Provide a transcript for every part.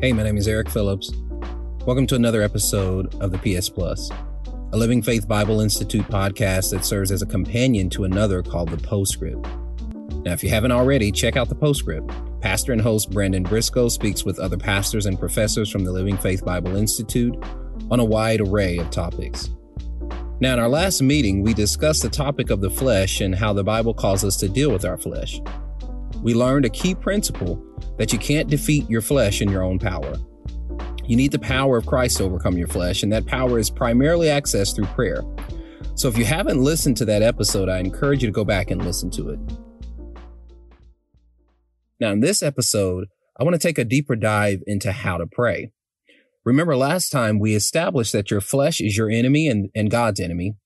Hey, my name is Eric Phillips. Welcome to another episode of the PS Plus, a Living Faith Bible Institute podcast that serves as a companion to another called the Postscript. Now, if you haven't already, check out the Postscript. Pastor and host Brandon Briscoe speaks with other pastors and professors from the Living Faith Bible Institute on a wide array of topics. Now, in our last meeting, we discussed the topic of the flesh and how the Bible calls us to deal with our flesh. We learned a key principle that you can't defeat your flesh in your own power. You need the power of Christ to overcome your flesh, and that power is primarily accessed through prayer. So if you haven't listened to that episode, I encourage you to go back and listen to it. Now, in this episode, I want to take a deeper dive into how to pray. Remember last time we established that your flesh is your enemy and, and God's enemy.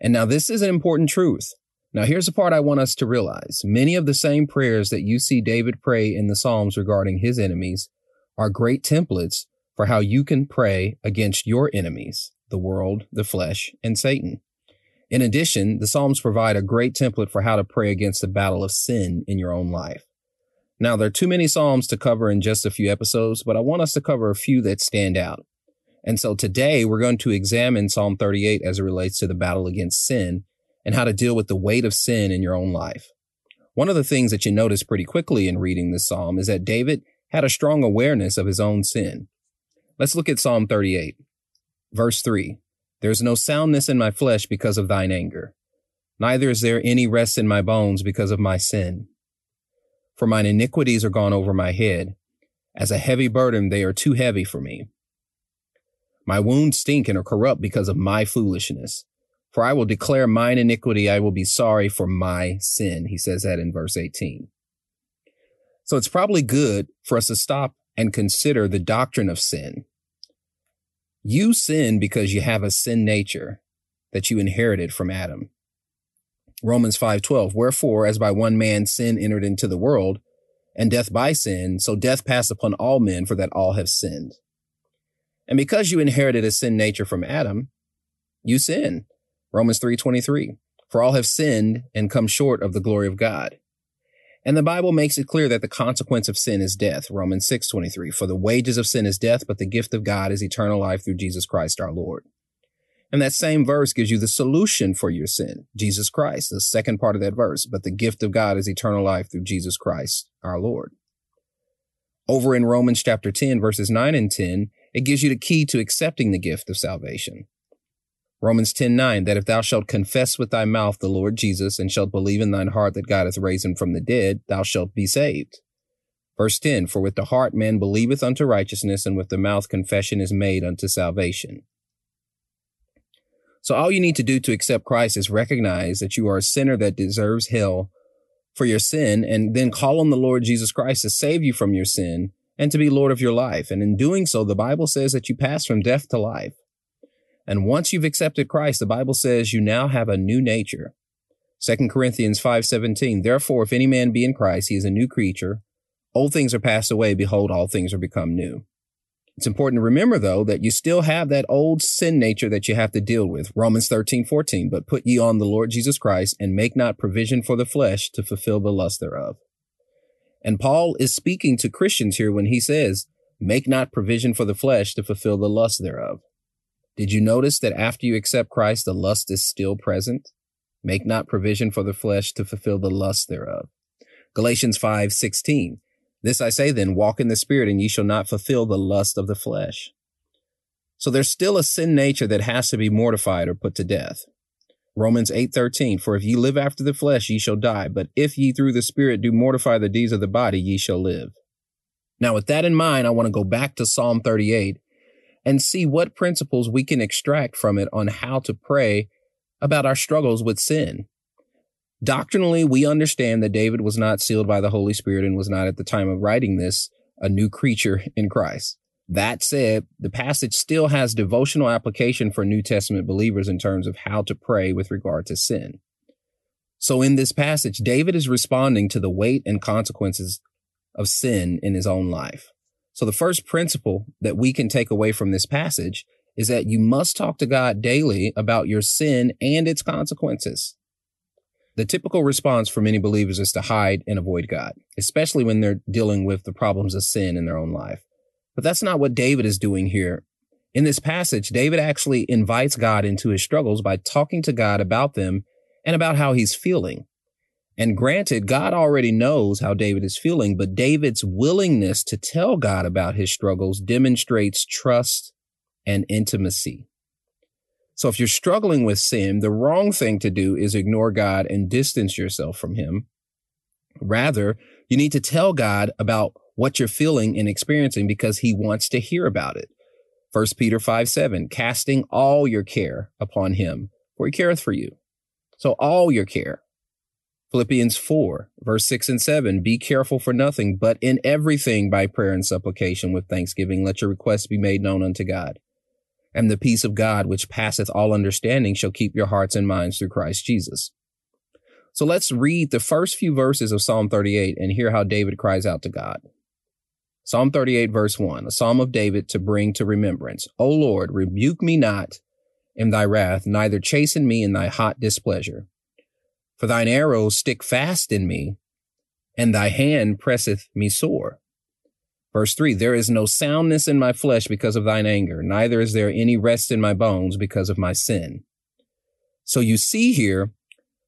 And now this is an important truth. Now here's the part I want us to realize. Many of the same prayers that you see David pray in the Psalms regarding his enemies are great templates for how you can pray against your enemies, the world, the flesh, and Satan. In addition, the Psalms provide a great template for how to pray against the battle of sin in your own life. Now, there are too many Psalms to cover in just a few episodes, but I want us to cover a few that stand out. And so today we're going to examine Psalm 38 as it relates to the battle against sin and how to deal with the weight of sin in your own life. One of the things that you notice pretty quickly in reading this Psalm is that David had a strong awareness of his own sin. Let's look at Psalm 38, verse 3. There's no soundness in my flesh because of thine anger. Neither is there any rest in my bones because of my sin for mine iniquities are gone over my head. As a heavy burden, they are too heavy for me. My wounds stink and are corrupt because of my foolishness. For I will declare mine iniquity. I will be sorry for my sin. He says that in verse 18. So it's probably good for us to stop and consider the doctrine of sin. You sin because you have a sin nature that you inherited from Adam. Romans 5:12 Wherefore as by one man sin entered into the world and death by sin so death passed upon all men for that all have sinned. And because you inherited a sin nature from Adam you sin. Romans 3:23 For all have sinned and come short of the glory of God. And the Bible makes it clear that the consequence of sin is death. Romans 6:23 For the wages of sin is death but the gift of God is eternal life through Jesus Christ our Lord. And that same verse gives you the solution for your sin, Jesus Christ, the second part of that verse. But the gift of God is eternal life through Jesus Christ, our Lord. Over in Romans chapter 10, verses 9 and 10, it gives you the key to accepting the gift of salvation. Romans 10 9, that if thou shalt confess with thy mouth the Lord Jesus and shalt believe in thine heart that God hath raised him from the dead, thou shalt be saved. Verse 10, for with the heart man believeth unto righteousness, and with the mouth confession is made unto salvation. So all you need to do to accept Christ is recognize that you are a sinner that deserves hell for your sin and then call on the Lord Jesus Christ to save you from your sin and to be Lord of your life. And in doing so, the Bible says that you pass from death to life. And once you've accepted Christ, the Bible says you now have a new nature. 2 Corinthians 5:17 Therefore if any man be in Christ he is a new creature old things are passed away behold all things are become new it's important to remember, though, that you still have that old sin nature that you have to deal with. Romans 13, 14. But put ye on the Lord Jesus Christ and make not provision for the flesh to fulfill the lust thereof. And Paul is speaking to Christians here when he says, make not provision for the flesh to fulfill the lust thereof. Did you notice that after you accept Christ, the lust is still present? Make not provision for the flesh to fulfill the lust thereof. Galatians 5, 16. This I say then, walk in the spirit and ye shall not fulfill the lust of the flesh. So there's still a sin nature that has to be mortified or put to death. Romans 8:13 For if ye live after the flesh ye shall die but if ye through the spirit do mortify the deeds of the body ye shall live. Now with that in mind I want to go back to Psalm 38 and see what principles we can extract from it on how to pray about our struggles with sin. Doctrinally, we understand that David was not sealed by the Holy Spirit and was not at the time of writing this a new creature in Christ. That said, the passage still has devotional application for New Testament believers in terms of how to pray with regard to sin. So in this passage, David is responding to the weight and consequences of sin in his own life. So the first principle that we can take away from this passage is that you must talk to God daily about your sin and its consequences. The typical response for many believers is to hide and avoid God, especially when they're dealing with the problems of sin in their own life. But that's not what David is doing here. In this passage, David actually invites God into his struggles by talking to God about them and about how he's feeling. And granted, God already knows how David is feeling, but David's willingness to tell God about his struggles demonstrates trust and intimacy. So if you're struggling with sin, the wrong thing to do is ignore God and distance yourself from him. Rather, you need to tell God about what you're feeling and experiencing because he wants to hear about it. 1 Peter 5 7, casting all your care upon him, for he careth for you. So all your care. Philippians 4, verse 6 and 7, be careful for nothing, but in everything by prayer and supplication with thanksgiving, let your requests be made known unto God. And the peace of God, which passeth all understanding, shall keep your hearts and minds through Christ Jesus. So let's read the first few verses of Psalm 38 and hear how David cries out to God. Psalm 38, verse 1, a psalm of David to bring to remembrance. O Lord, rebuke me not in thy wrath, neither chasten me in thy hot displeasure. For thine arrows stick fast in me, and thy hand presseth me sore. Verse 3 There is no soundness in my flesh because of thine anger, neither is there any rest in my bones because of my sin. So you see here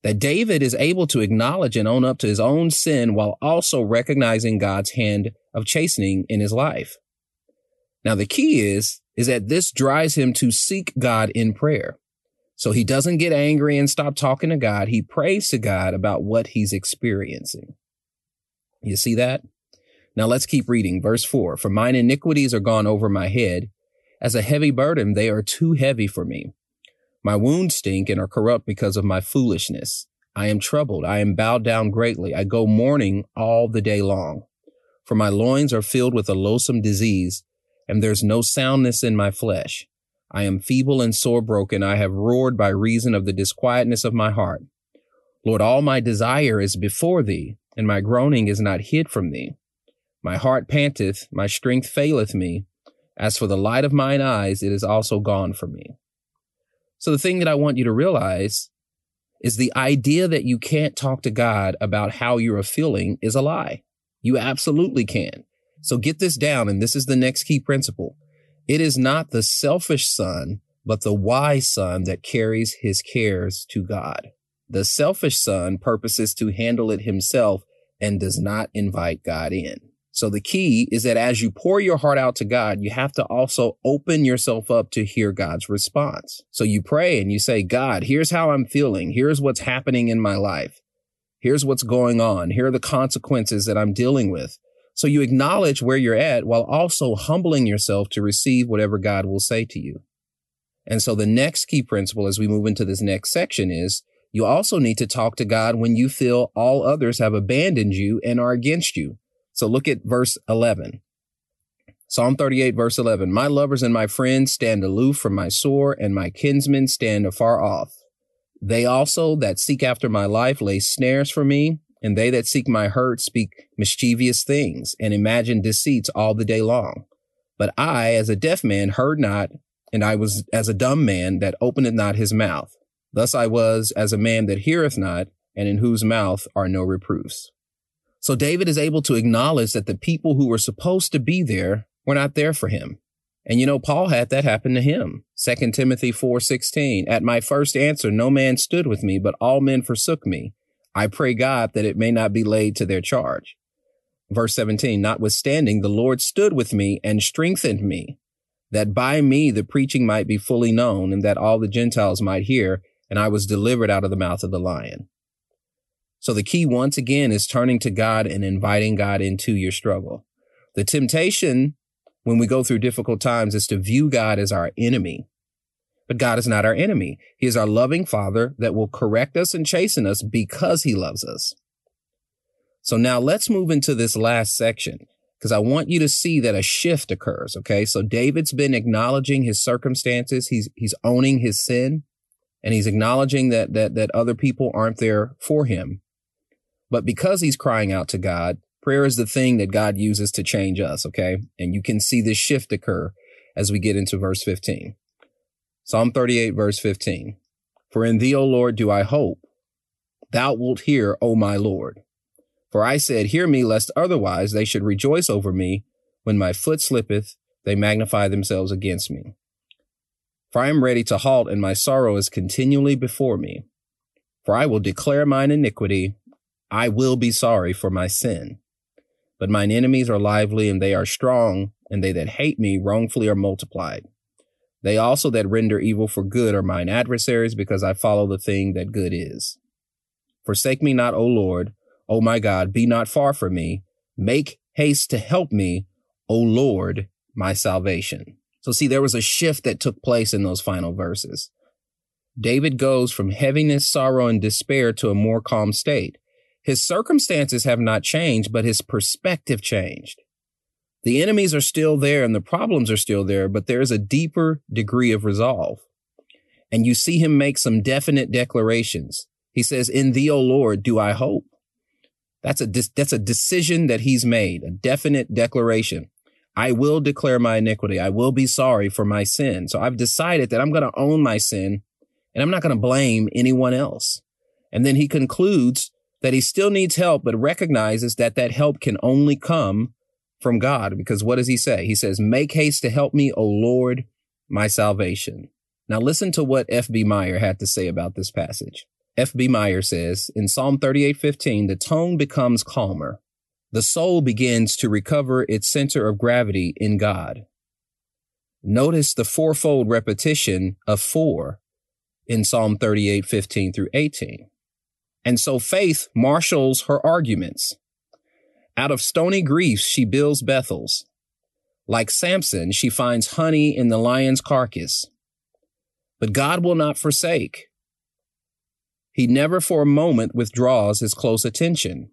that David is able to acknowledge and own up to his own sin while also recognizing God's hand of chastening in his life. Now, the key is, is that this drives him to seek God in prayer. So he doesn't get angry and stop talking to God. He prays to God about what he's experiencing. You see that? Now let's keep reading. Verse four, for mine iniquities are gone over my head. As a heavy burden, they are too heavy for me. My wounds stink and are corrupt because of my foolishness. I am troubled. I am bowed down greatly. I go mourning all the day long. For my loins are filled with a loathsome disease, and there's no soundness in my flesh. I am feeble and sore broken. I have roared by reason of the disquietness of my heart. Lord, all my desire is before thee, and my groaning is not hid from thee. My heart panteth, my strength faileth me. As for the light of mine eyes, it is also gone from me. So the thing that I want you to realize is the idea that you can't talk to God about how you're feeling is a lie. You absolutely can. So get this down. And this is the next key principle. It is not the selfish son, but the wise son that carries his cares to God. The selfish son purposes to handle it himself and does not invite God in. So the key is that as you pour your heart out to God, you have to also open yourself up to hear God's response. So you pray and you say, God, here's how I'm feeling. Here's what's happening in my life. Here's what's going on. Here are the consequences that I'm dealing with. So you acknowledge where you're at while also humbling yourself to receive whatever God will say to you. And so the next key principle as we move into this next section is you also need to talk to God when you feel all others have abandoned you and are against you. So look at verse 11. Psalm 38, verse 11. My lovers and my friends stand aloof from my sore, and my kinsmen stand afar off. They also that seek after my life lay snares for me, and they that seek my hurt speak mischievous things, and imagine deceits all the day long. But I, as a deaf man, heard not, and I was as a dumb man that openeth not his mouth. Thus I was as a man that heareth not, and in whose mouth are no reproofs. So David is able to acknowledge that the people who were supposed to be there were not there for him. And you know, Paul had that happen to him. 2 Timothy 4:16. At my first answer, no man stood with me, but all men forsook me. I pray God that it may not be laid to their charge. Verse 17. Notwithstanding, the Lord stood with me and strengthened me, that by me the preaching might be fully known, and that all the Gentiles might hear, and I was delivered out of the mouth of the lion. So the key once again is turning to God and inviting God into your struggle. The temptation when we go through difficult times is to view God as our enemy. But God is not our enemy. He is our loving father that will correct us and chasten us because he loves us. So now let's move into this last section because I want you to see that a shift occurs. Okay. So David's been acknowledging his circumstances. He's, he's owning his sin and he's acknowledging that, that, that other people aren't there for him. But because he's crying out to God, prayer is the thing that God uses to change us. Okay. And you can see this shift occur as we get into verse 15. Psalm 38, verse 15. For in thee, O Lord, do I hope. Thou wilt hear, O my Lord. For I said, Hear me, lest otherwise they should rejoice over me When my foot slippeth, they magnify themselves against me. For I am ready to halt, and my sorrow is continually before me. For I will declare mine iniquity, I will be sorry for my sin. But mine enemies are lively, and they are strong, and they that hate me wrongfully are multiplied. They also that render evil for good are mine adversaries, because I follow the thing that good is. Forsake me not, O Lord, O my God, be not far from me. Make haste to help me, O Lord, my salvation. So see, there was a shift that took place in those final verses. David goes from heaviness, sorrow, and despair to a more calm state. His circumstances have not changed, but his perspective changed. The enemies are still there and the problems are still there, but there is a deeper degree of resolve. And you see him make some definite declarations. He says, in thee, O Lord, do I hope. That's a, that's a decision that he's made, a definite declaration. I will declare my iniquity. I will be sorry for my sin. So I've decided that I'm going to own my sin and I'm not going to blame anyone else. And then he concludes that he still needs help, but recognizes that that help can only come from God. Because what does he say? He says, make haste to help me, O Lord, my salvation. Now listen to what F.B. Meyer had to say about this passage. F.B. Meyer says in Psalm 38:15, the tone becomes calmer. The soul begins to recover its center of gravity in God. Notice the fourfold repetition of for in Psalm 38:15 through 18. And so faith marshals her arguments. Out of stony griefs, she builds Bethels. Like Samson, she finds honey in the lion's carcass. But God will not forsake. He never for a moment withdraws his close attention.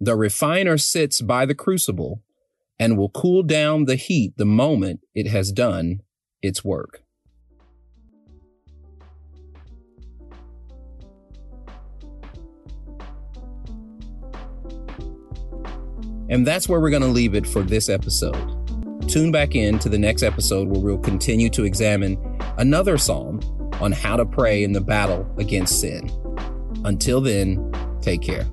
The refiner sits by the crucible and will cool down the heat the moment it has done its work. And that's where we're going to leave it for this episode. Tune back in to the next episode where we'll continue to examine another psalm on how to pray in the battle against sin. Until then, take care.